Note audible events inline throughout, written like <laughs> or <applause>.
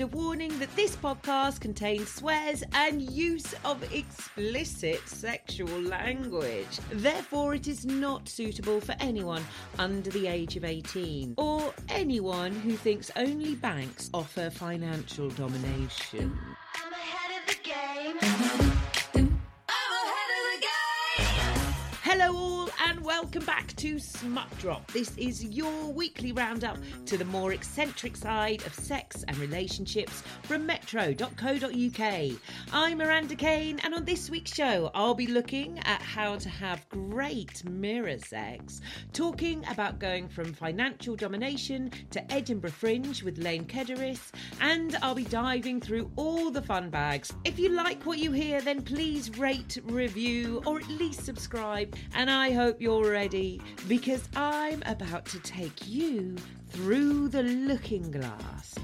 of warning that this podcast contains swears and use of explicit sexual language. Therefore, it is not suitable for anyone under the age of 18 or anyone who thinks only banks offer financial domination. Welcome back to Smut Drop. This is your weekly roundup to the more eccentric side of sex and relationships from metro.co.uk. I'm Miranda Kane, and on this week's show, I'll be looking at how to have great mirror sex, talking about going from financial domination to Edinburgh Fringe with Lane Kederis, and I'll be diving through all the fun bags. If you like what you hear, then please rate, review, or at least subscribe. And I hope you're ready because I'm about to take you through the looking glass.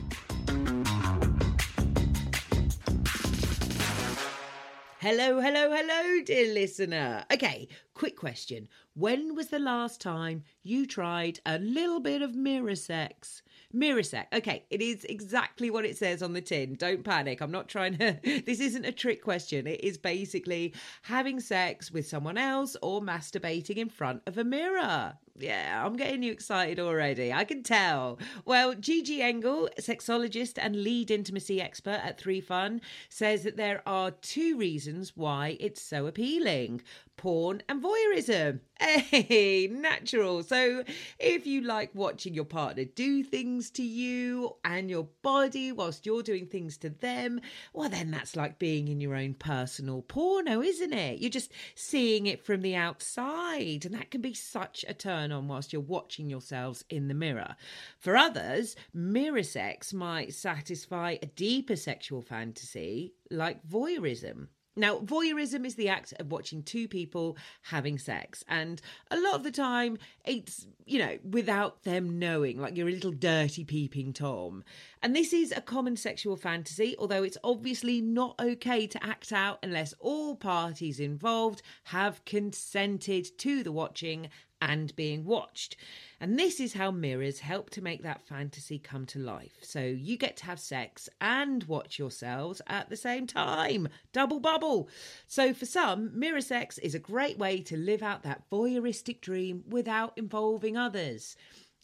Hello, hello, hello, dear listener. Okay, quick question. When was the last time you tried a little bit of mirror sex? Mirror sex. Okay, it is exactly what it says on the tin. Don't panic. I'm not trying to. <laughs> This isn't a trick question. It is basically having sex with someone else or masturbating in front of a mirror. Yeah, I'm getting you excited already. I can tell. Well, Gigi Engle, sexologist and lead intimacy expert at Three Fun, says that there are two reasons why it's so appealing porn and voyeurism. Hey, natural. So, if you like watching your partner do things to you and your body whilst you're doing things to them, well, then that's like being in your own personal porno, isn't it? You're just seeing it from the outside, and that can be such a turn on whilst you're watching yourselves in the mirror. For others, mirror sex might satisfy a deeper sexual fantasy like voyeurism. Now, voyeurism is the act of watching two people having sex. And a lot of the time, it's, you know, without them knowing, like you're a little dirty peeping Tom. And this is a common sexual fantasy, although it's obviously not okay to act out unless all parties involved have consented to the watching and being watched. And this is how mirrors help to make that fantasy come to life. So you get to have sex and watch yourselves at the same time. Double bubble. So for some, mirror sex is a great way to live out that voyeuristic dream without involving others.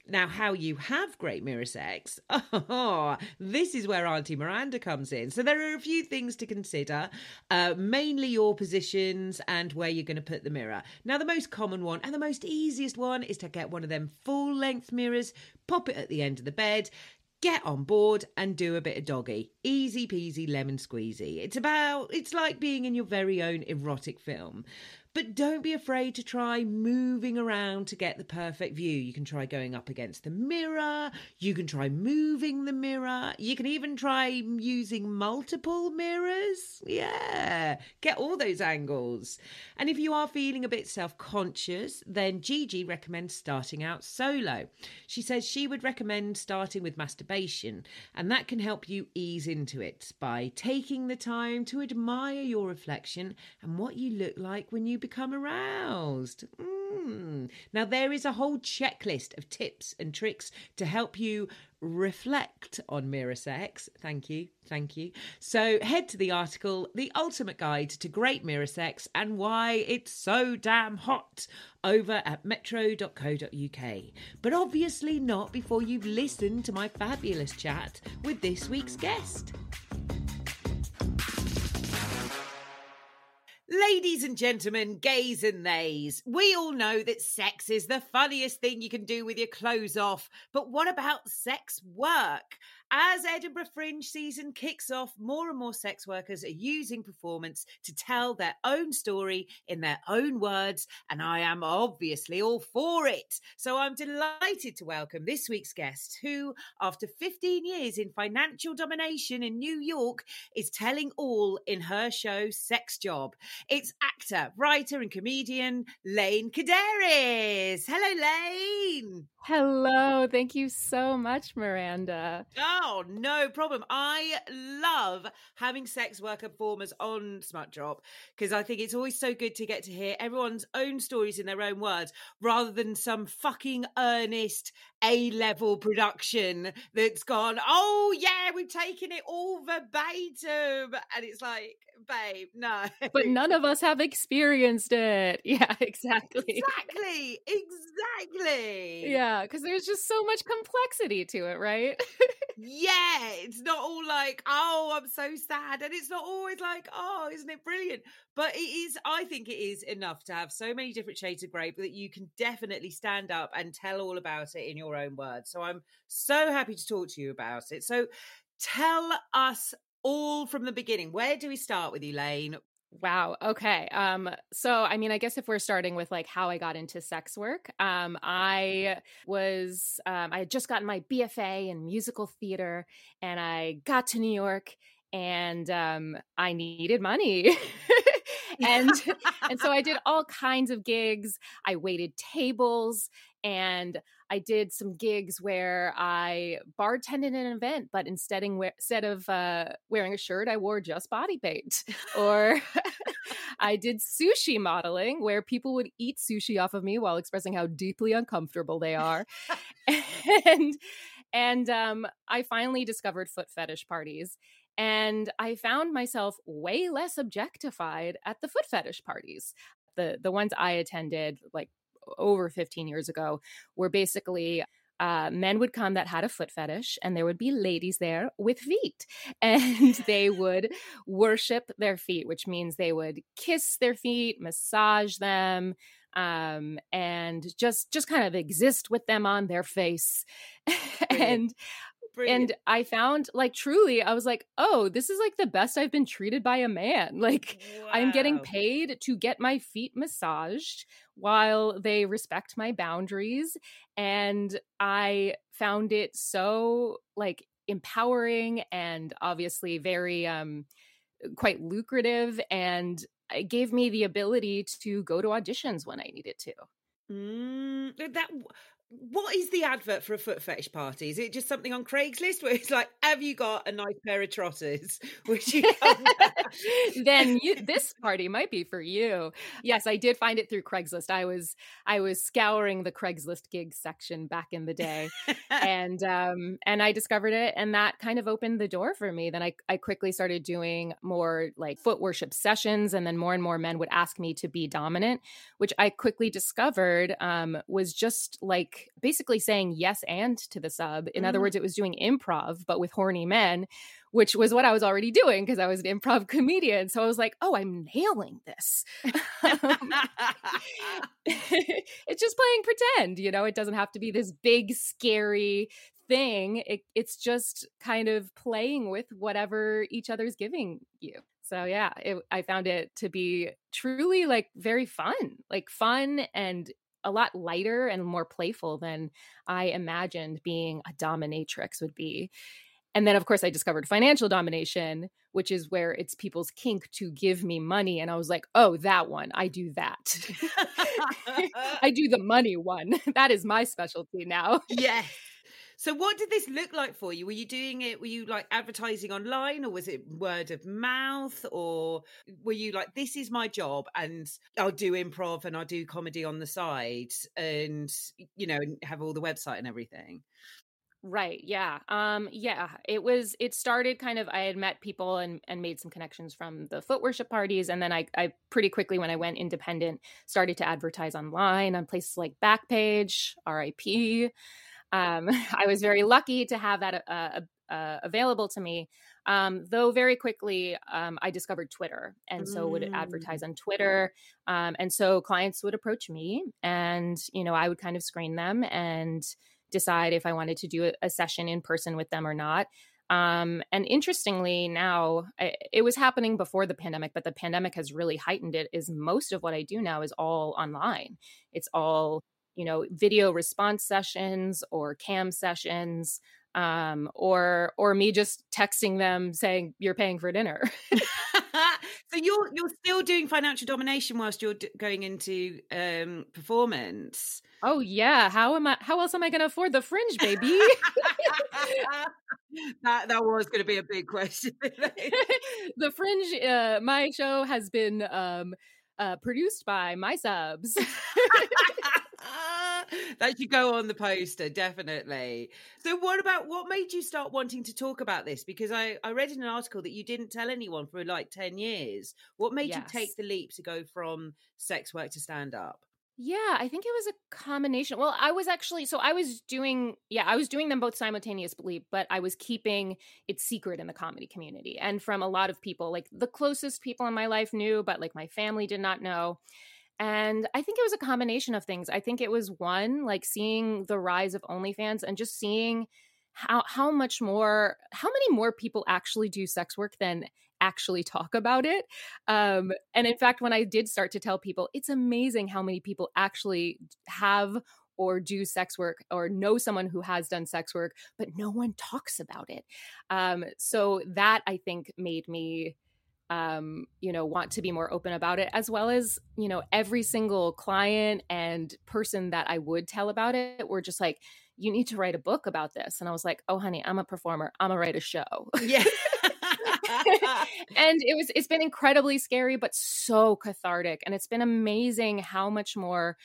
Now, how you have great mirror sex, <laughs> oh, this is where Auntie Miranda comes in. So, there are a few things to consider, uh, mainly your positions and where you're going to put the mirror. Now, the most common one and the most easiest one is to get one of them full length mirrors, pop it at the end of the bed, get on board and do a bit of doggy. Easy peasy lemon squeezy. It's about, it's like being in your very own erotic film. But don't be afraid to try moving around to get the perfect view. You can try going up against the mirror. You can try moving the mirror. You can even try using multiple mirrors. Yeah, get all those angles. And if you are feeling a bit self conscious, then Gigi recommends starting out solo. She says she would recommend starting with masturbation, and that can help you ease into it by taking the time to admire your reflection and what you look like when you become aroused. Mm. Now, there is a whole checklist of tips and tricks to help you reflect on mirror sex. Thank you. Thank you. So, head to the article, The Ultimate Guide to Great Mirror Sex and Why It's So Damn Hot, over at metro.co.uk. But obviously not before you've listened to my fabulous chat with this week's guest. Ladies and gentlemen, gays and theys, we all know that sex is the funniest thing you can do with your clothes off. But what about sex work? As Edinburgh Fringe season kicks off, more and more sex workers are using performance to tell their own story in their own words, and I am obviously all for it. So I'm delighted to welcome this week's guest, who, after 15 years in financial domination in New York, is telling all in her show Sex Job. It's actor, writer, and comedian Lane Kederis. Hello, Lane. Hello. Thank you so much, Miranda. Oh, Oh, no problem. I love having sex worker performers on Smut Drop because I think it's always so good to get to hear everyone's own stories in their own words rather than some fucking earnest A level production that's gone, oh, yeah, we've taken it all verbatim. And it's like, babe, no. But none of us have experienced it. <laughs> Yeah, exactly. Exactly. Exactly. Yeah, because there's just so much complexity to it, right? <laughs> Yeah, it's not all like, oh, I'm so sad. And it's not always like, oh, isn't it brilliant? But it is, I think it is enough to have so many different shades of grey that you can definitely stand up and tell all about it in your own words. So I'm so happy to talk to you about it. So tell us all from the beginning. Where do we start with Lane? Wow. Okay. Um so I mean I guess if we're starting with like how I got into sex work, um I was um I had just gotten my BFA in musical theater and I got to New York and um I needed money. <laughs> and and so I did <laughs> all kinds of gigs. I waited tables and I did some gigs where I bartended an event, but instead, in, instead of uh, wearing a shirt, I wore just body paint. <laughs> or <laughs> I did sushi modeling where people would eat sushi off of me while expressing how deeply uncomfortable they are. <laughs> and and um, I finally discovered foot fetish parties. And I found myself way less objectified at the foot fetish parties. The the ones I attended, like over 15 years ago were basically uh, men would come that had a foot fetish, and there would be ladies there with feet, <laughs> and they would worship their feet, which means they would kiss their feet, massage them, um, and just just kind of exist with them on their face. <laughs> and Brilliant. and I found like truly, I was like, oh, this is like the best I've been treated by a man. <laughs> Like, I'm getting paid to get my feet massaged while they respect my boundaries. And I found it so like empowering and obviously very, um, quite lucrative. And it gave me the ability to go to auditions when I needed to. Mm, that what is the advert for a foot fetish party? Is it just something on Craigslist where it's like, "Have you got a nice pair of trotters?" <laughs> Which you come <laughs> then you, this party might be for you. Yes, I did find it through Craigslist. I was I was scouring the Craigslist gig section back in the day, <laughs> and um and I discovered it, and that kind of opened the door for me. Then I I quickly started doing more like foot worship sessions, and then more and more men would ask me to be dominant, which I quickly discovered um was just like basically saying yes and to the sub. In other Mm. words, it was doing improv but with horny men which was what I was already doing because I was an improv <laughs> comedian. So I was like, oh, I'm nailing this. <laughs> it's just playing pretend, you know, it doesn't have to be this big, scary thing. It, it's just kind of playing with whatever each other's giving you. So yeah, it, I found it to be truly like very fun, like fun and a lot lighter and more playful than I imagined being a dominatrix would be. And then, of course, I discovered financial domination, which is where it's people's kink to give me money. And I was like, oh, that one, I do that. <laughs> <laughs> I do the money one. <laughs> That is my specialty now. yes. So, what did this look like for you? Were you doing it? Were you like advertising online, or was it word of mouth, or were you like, "This is my job, and I'll do improv and I'll do comedy on the side, and you know, have all the website and everything." Right. Yeah. Um, yeah. It was it started kind of I had met people and and made some connections from the foot worship parties. And then I I pretty quickly when I went independent started to advertise online on places like Backpage, RIP. Um, <laughs> I was very lucky to have that uh, uh, available to me. Um, though very quickly, um, I discovered Twitter, and so would Mm. advertise on Twitter. Um, and so clients would approach me, and you know I would kind of screen them and decide if I wanted to do a, a session in person with them or not. Um, and interestingly, now I, it was happening before the pandemic, but the pandemic has really heightened it. Is most of what I do now is all online. It's all you know video response sessions or cam sessions um or or me just texting them saying you're paying for dinner <laughs> so you're you're still doing financial domination whilst you're d- going into um performance. oh yeah how am i how else am i going to afford the fringe baby <laughs> that that was going to be a big question. <laughs> the Fringe, uh, my show has been um, uh, produced by my subs. <laughs> that should go on the poster, definitely. So, what about what made you start wanting to talk about this? Because I, I read in an article that you didn't tell anyone for like 10 years. What made you take the leap to go from sex work to stand up? Yeah, I think it was a combination. Well, I was actually so I was doing yeah, I was doing them both simultaneously, but I was keeping it secret in the comedy community. And from a lot of people, like the closest people in my life knew, but like my family did not know. And I think it was a combination of things. I think it was one, like seeing the rise of OnlyFans and just seeing how how much more how many more people actually do sex work than actually talk about it um and in fact when i did start to tell people it's amazing how many people actually have or do sex work or know someone who has done sex work but no one talks about it um so that i think made me um you know want to be more open about it as well as you know every single client and person that i would tell about it were just like you need to write a book about this. And i was like oh honey i'm a performer. I'm gonna write a show. Yeah. <laughs> and it was it's been incredibly scary but so cathartic and it's been amazing how much more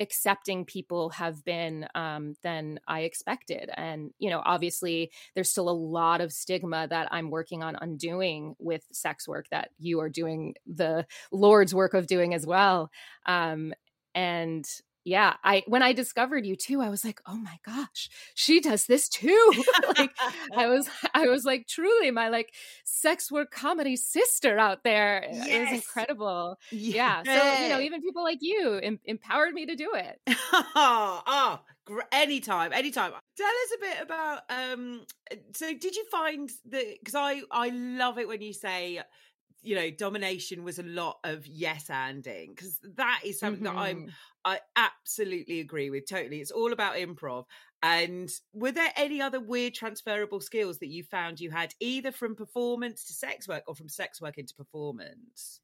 accepting people have been um, than i expected and you know obviously there's still a lot of stigma that i'm working on undoing with sex work that you are doing the lord's work of doing as well um, and yeah i when i discovered you too i was like oh my gosh she does this too. <laughs> Like i <laughs> was i was like truly my like sex work comedy sister out there? It was Yes. incredible. Yeah so you know even people like you em- empowered me to do it. Oh, <laughs> oh gr- anytime anytime. Tell us a bit about um so did you find that because i i love it when you say you know domination was a lot of yes anding because that is something that i'm Mhm. i absolutely agree with totally it's all about improv. And were there any other weird transferable skills that you found you had either from performance to sex work or from sex work into performance?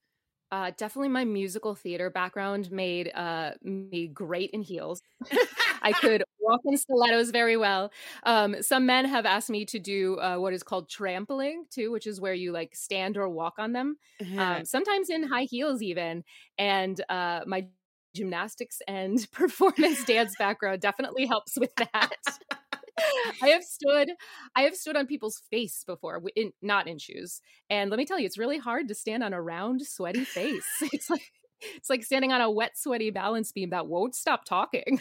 Uh, definitely my musical theater background made uh, me great in heels. <laughs> I could walk <laughs> in stilettos very well. Um, some men have asked me to do uh, what is called trampling too, which is where you like stand or walk on them. Um, sometimes in high heels even. And uh, my gymnastics and <laughs> performance dance background definitely helps with that. <laughs> I have stood, I have stood on people's face before, in, not in shoes. And let me tell you, it's really hard to stand on a round, sweaty face. It's like it's like standing on a wet, sweaty balance beam that won't stop talking.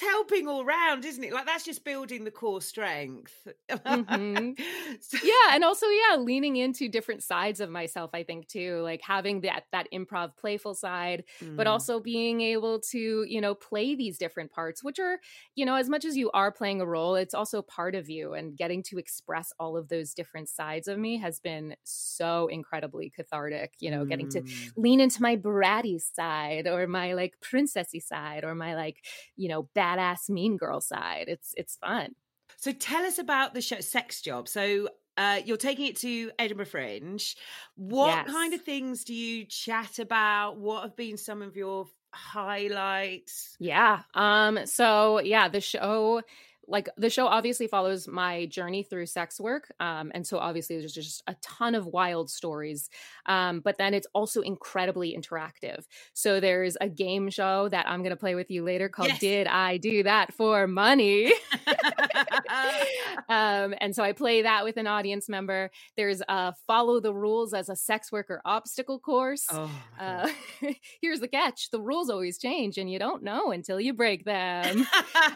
that's helping all round, isn't it? Like that's just building the core strength. Mhm. <laughs> So- yeah and also yeah leaning into different sides of myself i think too like having that that improv playful side but Mm. also being able to you know play these different parts which are you know as much as you are playing a role it's also part of you and getting to express all of those different sides of me has been so incredibly cathartic you know getting to Mm. lean into my bratty side or my like princessy side or my like you know badass mean girl side it's it's fun So tell us about the show Sex Job. So uh, you're taking it to Edinburgh Fringe. What kind of things do you chat about? What have been some of your highlights? Yeah. Um so yeah, the show like the show obviously follows my journey through sex work um and so obviously there's just a ton of wild stories um but then it's also incredibly interactive so there's a game show that i'm going to play with you later called Yes. did i do that for money <laughs> <laughs> um, and so I play that with an audience member. There's a follow the rules as a sex worker obstacle course. oh. Uh, <laughs> here's the catch: the rules always change, and you don't know until you break them.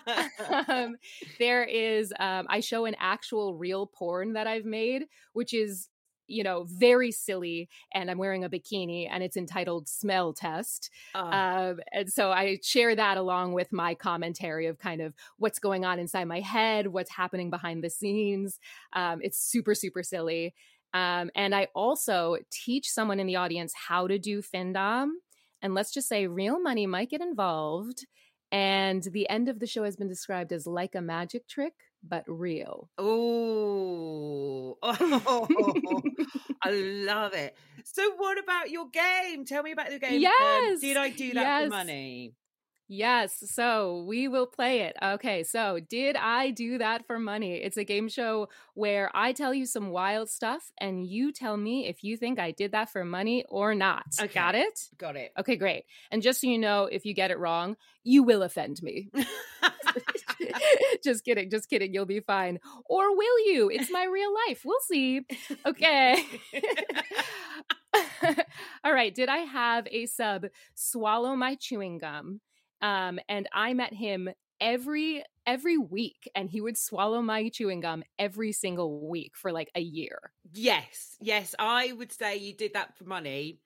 <laughs> um, there is, um, I show an actual real porn that I've made, which is you know very silly and i'm wearing a bikini and it's entitled smell test um, and so I share that along with my commentary of kind of what's going on inside my head, what's happening behind the scenes. Um, it's super, super silly. Um, and I also teach someone in the audience how to do Findom. And let's just say real money might get involved. And the end of the show has been described as like a magic trick, but real. <laughs> Oh, oh, <laughs> I love it. So, what about your game? Tell me about the game. Um, Yes, did I do that yes. for money? Yes, so we will play it. Okay, so did I do that for money? It's a game show where I tell you some wild stuff and you tell me if you think I did that for money or not. Okay. Got it? Got it. Okay, great. And just so you know, if you get it wrong, you will offend me. <laughs> just kidding, just kidding. You'll be fine. Or will you? It's my real life. We'll see. Okay. <laughs> <laughs> All right. Did I have a sub swallow my chewing gum? Um, and I met him every every week, and he would swallow my chewing gum every single week for like a year. Yes, yes, I would say you did that for money.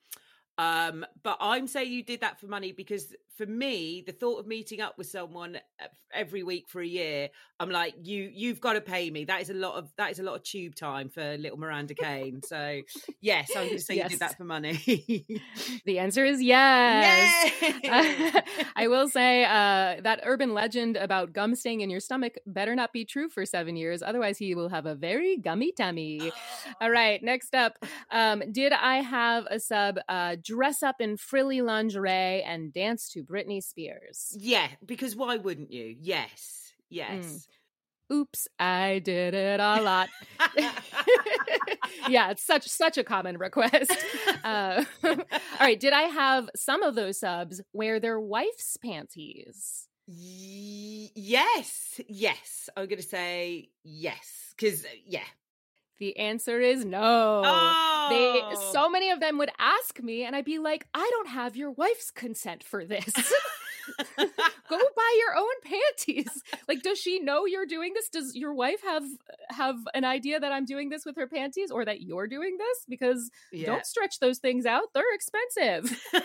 Um, but I'm saying you did that for money because for me, the thought of meeting up with someone uh, every week for a year, I'm like, you you've got to pay me. That is a lot of that is a lot of tube time for little Miranda Kane. So yes, I'm going <laughs> to say you did that for money. <laughs> The answer is yes. Yay! <laughs> I will say uh, that urban legend about gum staying in your stomach better not be true for seven years. Otherwise, he will have a very gummy tummy. <gasps> All right, next up. Um, did I have a sub uh, dress up in frilly lingerie and dance to Britney Spears? Yeah, because why wouldn't you? Yes, yes. Oops, I did it a lot. <laughs> <laughs> yeah, it's such such a common request. <laughs> Uh, all right, did I have some of those subs wear their wife's panties? Y- yes, yes. I'm going to say yes because yeah. The answer is no. Oh, They so many of them would ask me, and I'd be like, "I don't have your wife's consent for this. <laughs> Go <laughs> buy your own panties. Like, does she know you're doing this? Does your wife have have an idea that I'm doing this with her panties, or that you're doing this? Because yeah. don't stretch those things out; they're expensive." <laughs>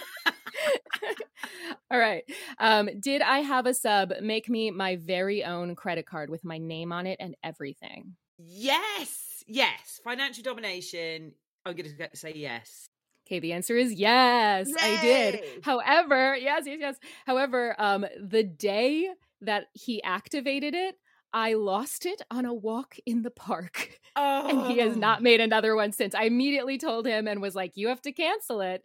All right. Um, did I have a sub make me my very own credit card with my name on it and everything? Yes, yes. Financial domination. I'm going to say yes. Okay, the answer is yes, I did. However, yes, yes, yes. However, um, the day that he activated it, I lost it on a walk in the park. Oh, <laughs> And he has not made another one since. I immediately told him and was like, you have to cancel it.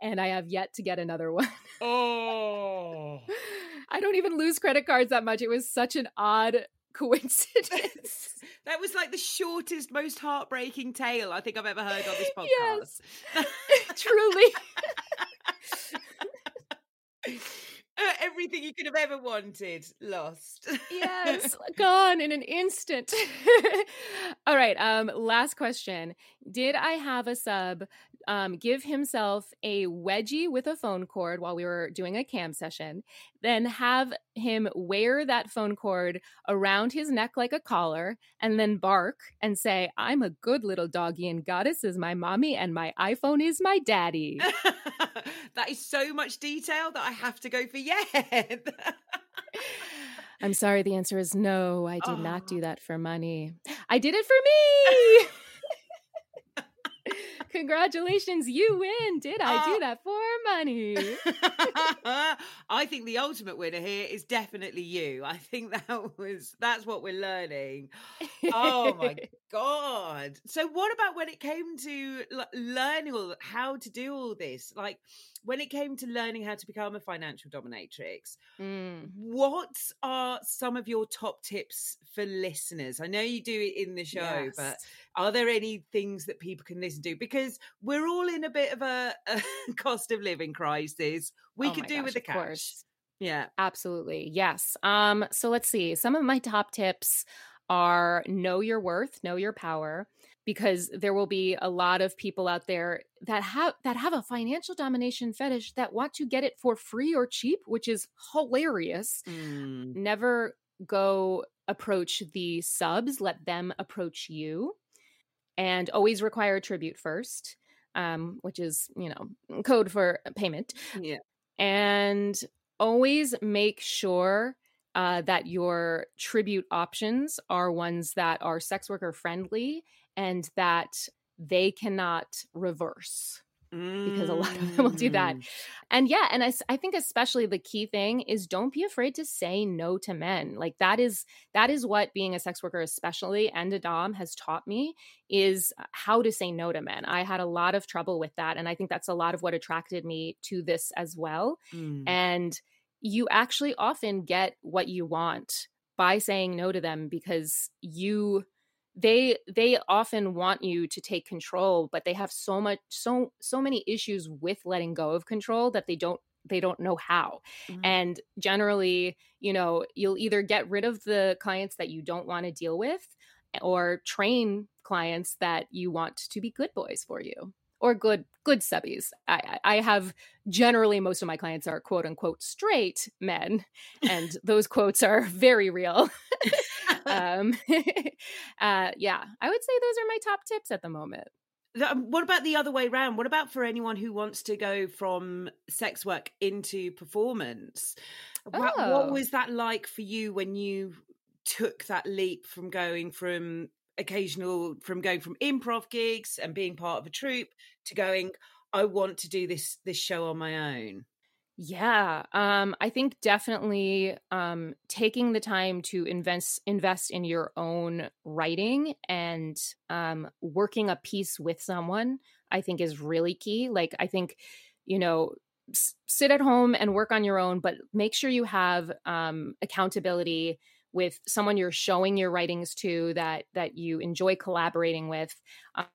And I have yet to get another <laughs> one. Oh, I don't even lose credit cards that much. It was such an odd coincidence. <laughs> that was like the shortest, most heartbreaking tale I think I've ever heard on this <laughs> podcast. Yes. <laughs> Truly. Uh, everything you could have ever wanted, lost. yes gone in an instant all right um last question did i have a sub um give himself a wedgie with a phone cord while we were doing a cam session then have him wear that phone cord around his neck like a collar and then bark and say i'm a good little doggy and goddess is my mommy and my iphone is my daddy <laughs> that is so much detail that I have to go for yes. <laughs> i'm sorry the answer is no i did not Oh. do that for money i did it for me <laughs> Congratulations, you win. Did I do Oh. that for money? <laughs> I think the ultimate winner here is definitely you. I think <laughs> that was that's what we're learning. Oh my <laughs> god! So what about when it came to l- learning all how to do all this? Like when it came to learning how to become a financial dominatrix, Mm, what are some of your top tips for listeners? I know you do it in the show, but are there any things that people can listen to? Because we're all in a bit of a, a <laughs> cost of living crisis. We Oh could do gosh, with the cash. course. Yeah. Absolutely. Yes. Um, so let's see. Some of my top tips are know your worth, know your power, because there will be a lot of people out there that have that have a financial domination fetish that want to get it for free or cheap, which is hilarious. Mm. Never go approach the subs, let them approach you. And always require tribute first, um, which is, you know, code for payment Yeah. and always make sure uh, that your tribute options are ones that are sex worker friendly and that they cannot reverse because a lot of them will do that. Mm. and yeah and I, I think especially the key thing is don't be afraid to say no to men like that is that is what being a sex worker especially and a dom has taught me is uh, how to say no to men i had a lot of trouble with that and i think that's a lot of what attracted me to this as well Mm. and you actually often get what you want by saying no to them because you they they often want you to take control but they have so much so so many issues with letting go of control that they don't they don't know how Mhm. and generally you know you'll either get rid of the clients that you don't want to deal with or train clients that you want to be good boys for you or good good subbies i i have generally most of my clients are quote unquote straight men and <laughs> those quotes are very real <laughs> <laughs> um uh yeah i would say those are my top tips at the moment um, What about the other way around? What about for anyone who wants to go from sex work into performance? What, Oh. what was that like for you when you took that leap from going from occasional, from going from improv gigs and being part of a troupe to going, I want to do this this show on my own? Yeah, um, I think definitely um, taking the time to invest invest in your own writing and um, working a piece with someone, I think is really key. Like, I think you know, s- sit at home and work on your own, but make sure you have um, accountability with someone you're showing your writings to that that you enjoy collaborating with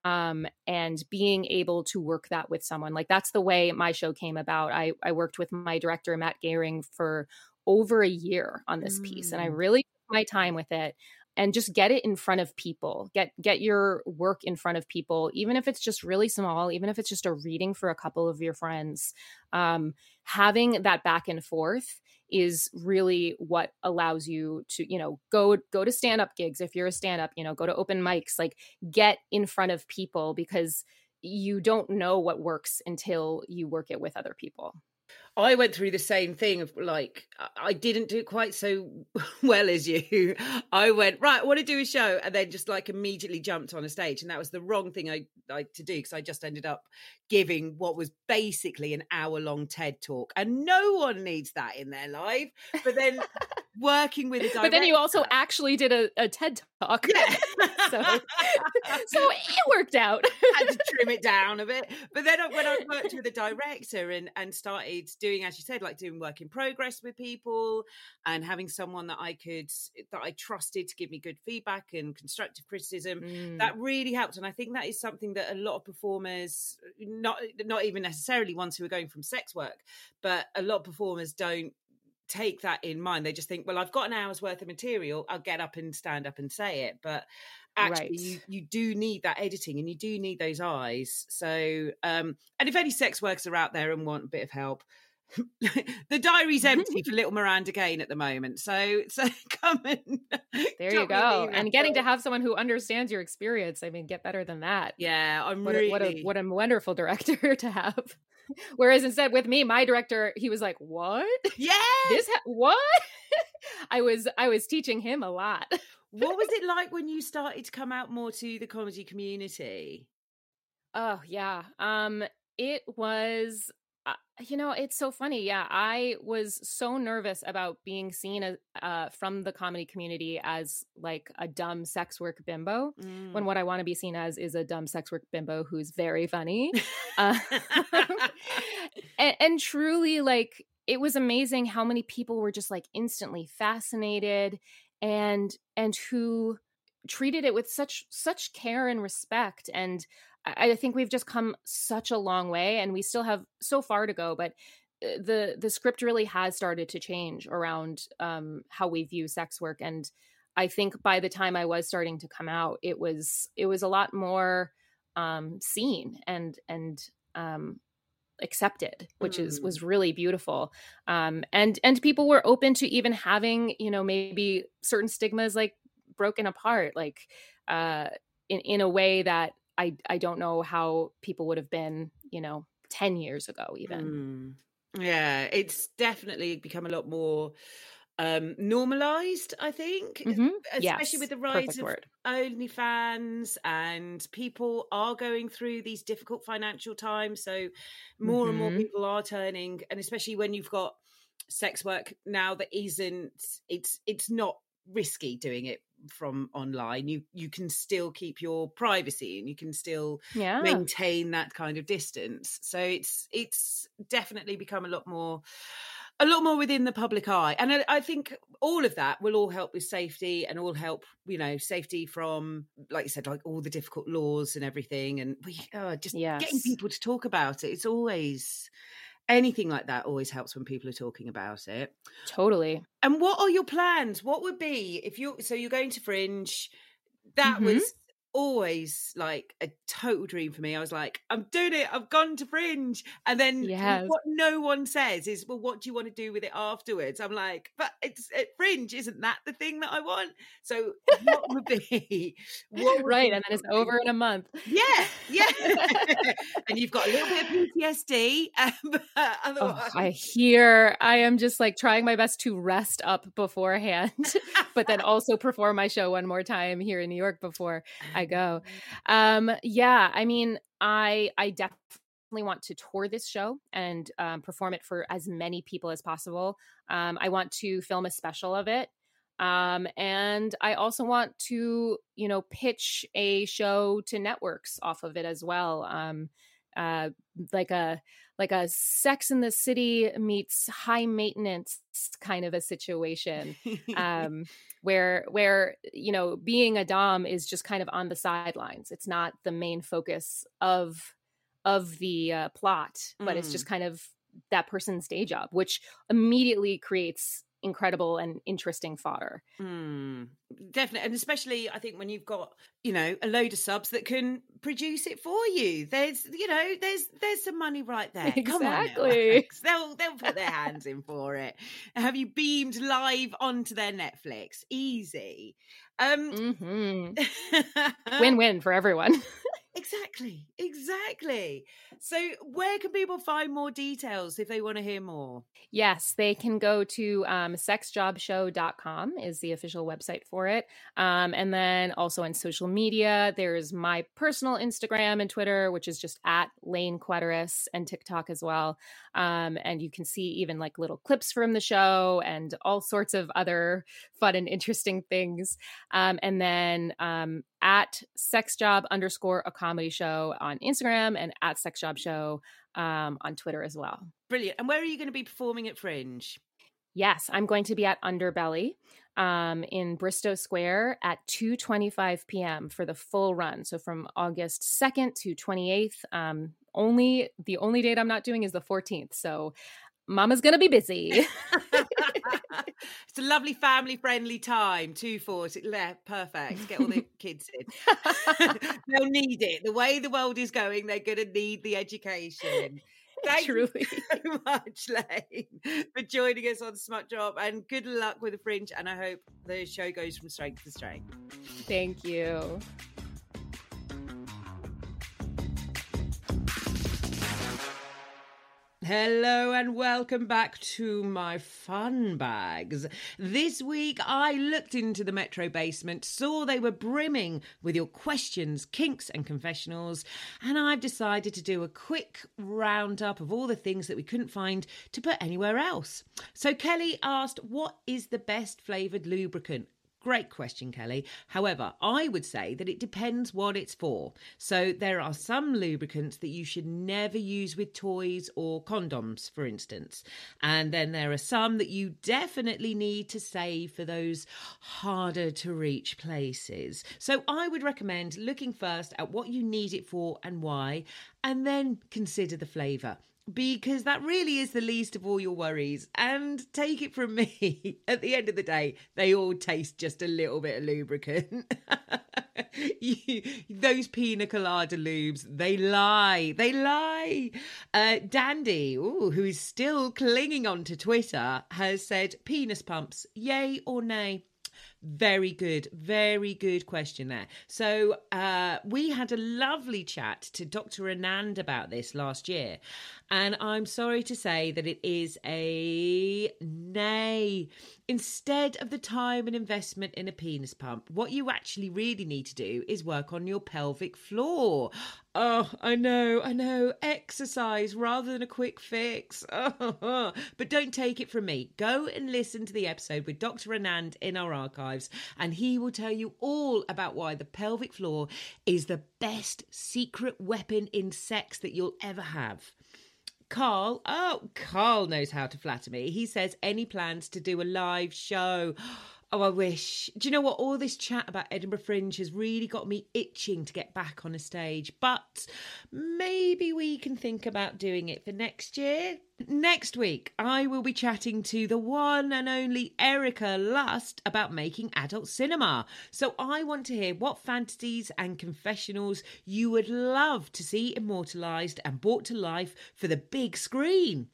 um, and being able to work that with someone like that's the way my show came about i i worked with my director matt gehring for over a year on this piece and i Mm. really took my time with it and just get it in front of people. Get get your work in front of people even if it's just really small even if it's just a reading for a couple of your friends. Um, having that back and forth is really what allows you to you know go go to stand up gigs if you're a stand up you know go to open mics like get in front of people because you don't know what works until you work it with other people I went through the same thing of like I- didn't do it quite so <laughs> well as you. <laughs> I went right, I want to do a show, and then just like immediately jumped on a stage, and that was the wrong thing I like to do because I just ended up giving what was basically an hour long TED talk, and no one needs that in their life. But then <laughs> working with a director, but then you also actually did a, a ted talk yeah, so so it worked out I had to trim it down a bit. But then when I worked with a director and and started doing, as you said, like doing work in progress with people and having someone that I could that I trusted to give me good feedback and constructive criticism, Mm. that really helped. And I think that is something that a lot of performers, not not even necessarily ones who are going from sex work, but a lot of performers don't take that in mind they just think well i've got an hour's worth of material i'll get up and stand up and say it but actually Right. you, you do need that editing and you do need those eyes so um and if any sex workers are out there and want a bit of help <laughs> the diary's empty for <laughs> little miranda kane at the moment so <laughs> so come and there you drop me an go and getting to have someone who understands your experience i mean get better than that. Yeah i'm what, really a, what a what a wonderful director to have. Whereas instead with me my director he was like what? Yeah this ha- what? I was i was teaching him a lot. What was it like when you started to come out more to the comedy community? Oh yeah um it was you know it's so funny yeah i was so nervous about being seen as uh from the comedy community as like a dumb sex work bimbo Mm. when what i want to be seen as is a dumb sex work bimbo who's very funny <laughs> uh, <laughs> and, and truly like it was amazing how many people were just like instantly fascinated and and who treated it with such such care and respect and I, think we've just come such a long way and we still have so far to go but uh, the the script really has started to change around um how we view sex work and i think by the time i was starting to come out it was it was a lot more um seen and and um accepted which is Mm. was really beautiful um and and people were open to even having you know maybe certain stigmas like broken apart like uh in in a way that i i don't know how people would have been you know 10 years ago even Mm. Yeah, it's definitely become a lot more um normalized, I think. Mhm. Especially Yes, with the rise perfect of word. OnlyFans and people are going through these difficult financial times. So more and more Mhm. people are turning, and especially when you've got sex work now that isn't it's it's not risky doing it from online. You you can still keep your privacy and you can still yeah. maintain that kind of distance. So it's it's definitely become a lot more a lot more within the public eye. And I, I think all of that will all help with safety and all help you know safety from like you said like all the difficult laws and everything. And we oh, just getting people to talk about it. It's always anything like that always helps when people are talking about it Totally. and what are your plans what would be if you so you're going to fringe that Mhm. was always like a total dream for me i was like i'm doing it i've gone to fringe and then Yes. what no one says is well what do you want to do with it afterwards i'm like but it's at fringe isn't that the thing that i want so what would <laughs> be <laughs> what would Right. be And then it's over in a month. yeah yeah <laughs> and you've got a little bit of ptsd um, Oh, I hear I am just like trying my best to rest up beforehand, but then also perform my show one more time here in New York before I go. Um, yeah, I mean, I I definitely want to tour this show and um, perform it for as many people as possible. Um, I want to film a special of it. Um, and I also want to, you know, pitch a show to networks off of it as well. Uh, like a like a Sex in the City meets high maintenance kind of a situation <laughs> um, where where you know being a dom is just kind of on the sidelines. It's not the main focus of of the uh, plot, but it's just kind of that person's day job, which immediately creates incredible and interesting fodder. Mm, definitely, and especially I think when you've got you know a load of subs that can produce it for you. There's you know there's there's some money right there. Come on, Exactly. <laughs> <laughs> they'll they'll put their hands in for it. Have you beamed live onto their Netflix? Easy. Um, hmm Win win for everyone. <laughs> exactly, exactly. So where can people find more details if they want to hear more? Yes, they can go to um, sexjobshow.com is the official website for it. Um, and then also on social media, there's my personal Instagram and Twitter, which is just at Lane Kederis and TikTok as well. Um, and you can see even like little clips from the show and all sorts of other fun and interesting things. Um, and then um, at sexjob underscore a comedy show on Instagram and at sexjob show um, on Twitter as well. Brilliant. And where are you going to be performing at Fringe? Yes, I'm going to be at Underbelly um, in Bristo Square at 2:25 p.m. for the full run. So from August 2nd to 28th. Um, only the only date I'm not doing is the 14th. So Mama's gonna be busy. <laughs> it's a lovely family friendly time. Two forty. Yeah, perfect. Get all the <laughs> kids in. <laughs> They'll need it. The way the world is going, they're going to need the education. <laughs> Thank Truly. you so much, Lane, for joining us on Smut Job, and good luck with the Fringe. And I hope the show goes from strength to strength. Thank you. Hello and welcome back to my fun bags. This week I looked into the Metro basement, saw they were brimming with your questions, kinks, and confessionals, and I've decided to do a quick roundup of all the things that we couldn't find to put anywhere else. So Kelly asked, What is the best flavoured lubricant? Great question, Kelly. However, I would say that it depends what it's for. So, there are some lubricants that you should never use with toys or condoms, for instance. And then there are some that you definitely need to save for those harder to reach places. So, I would recommend looking first at what you need it for and why, and then consider the flavour because that really is the least of all your worries. And take it from <laughs> me, at the end of the day, they all taste just a little bit of lubricant. <laughs> you, those pina colada lubes, they lie. They lie. Uh, Dandy, ooh, who is still clinging on to Twitter, has said penis pumps, yay or nay? Very good, very good question there. So, uh, we had a lovely chat to Dr. Anand about this last year, and I'm sorry to say that it is a nay. Instead of the time and investment in a penis pump, what you actually really need to do is work on your pelvic floor. Oh, I know, I know. Exercise rather than a quick fix. <laughs> But don't take it from me. Go and listen to the episode with Dr. Anand in our archives, and he will tell you all about why the pelvic floor is the best secret weapon in sex that you'll ever have. Carl, oh, Carl knows how to flatter me. He says, any plans to do a live show? Oh, I wish. Do you know what? All this chat about Edinburgh Fringe has really got me itching to get back on a stage, but maybe we can think about doing it for next year. Next week, I will be chatting to the one and only Erika Lust about making adult cinema. So I want to hear what fantasies and confessionals you would love to see immortalised and brought to life for the big screen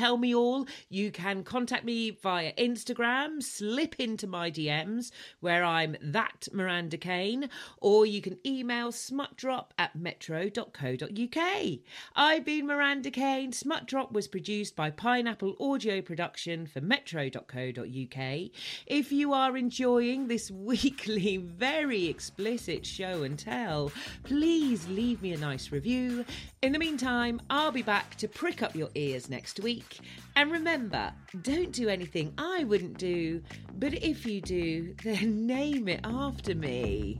tell me all. You can contact me via Instagram, slip into my DMs where I'm that Miranda Kane, or you can email smutdrop at metro.co.uk. I've been Miranda Kane. Smutdrop was produced by Pineapple Audio Production for metro.co.uk. If you are enjoying this <laughs> weekly, very explicit show and tell, please leave me a nice review. In the meantime, I'll be back to prick up your ears next week. And remember, don't do anything I wouldn't do, but if you do, then <laughs> name it after me.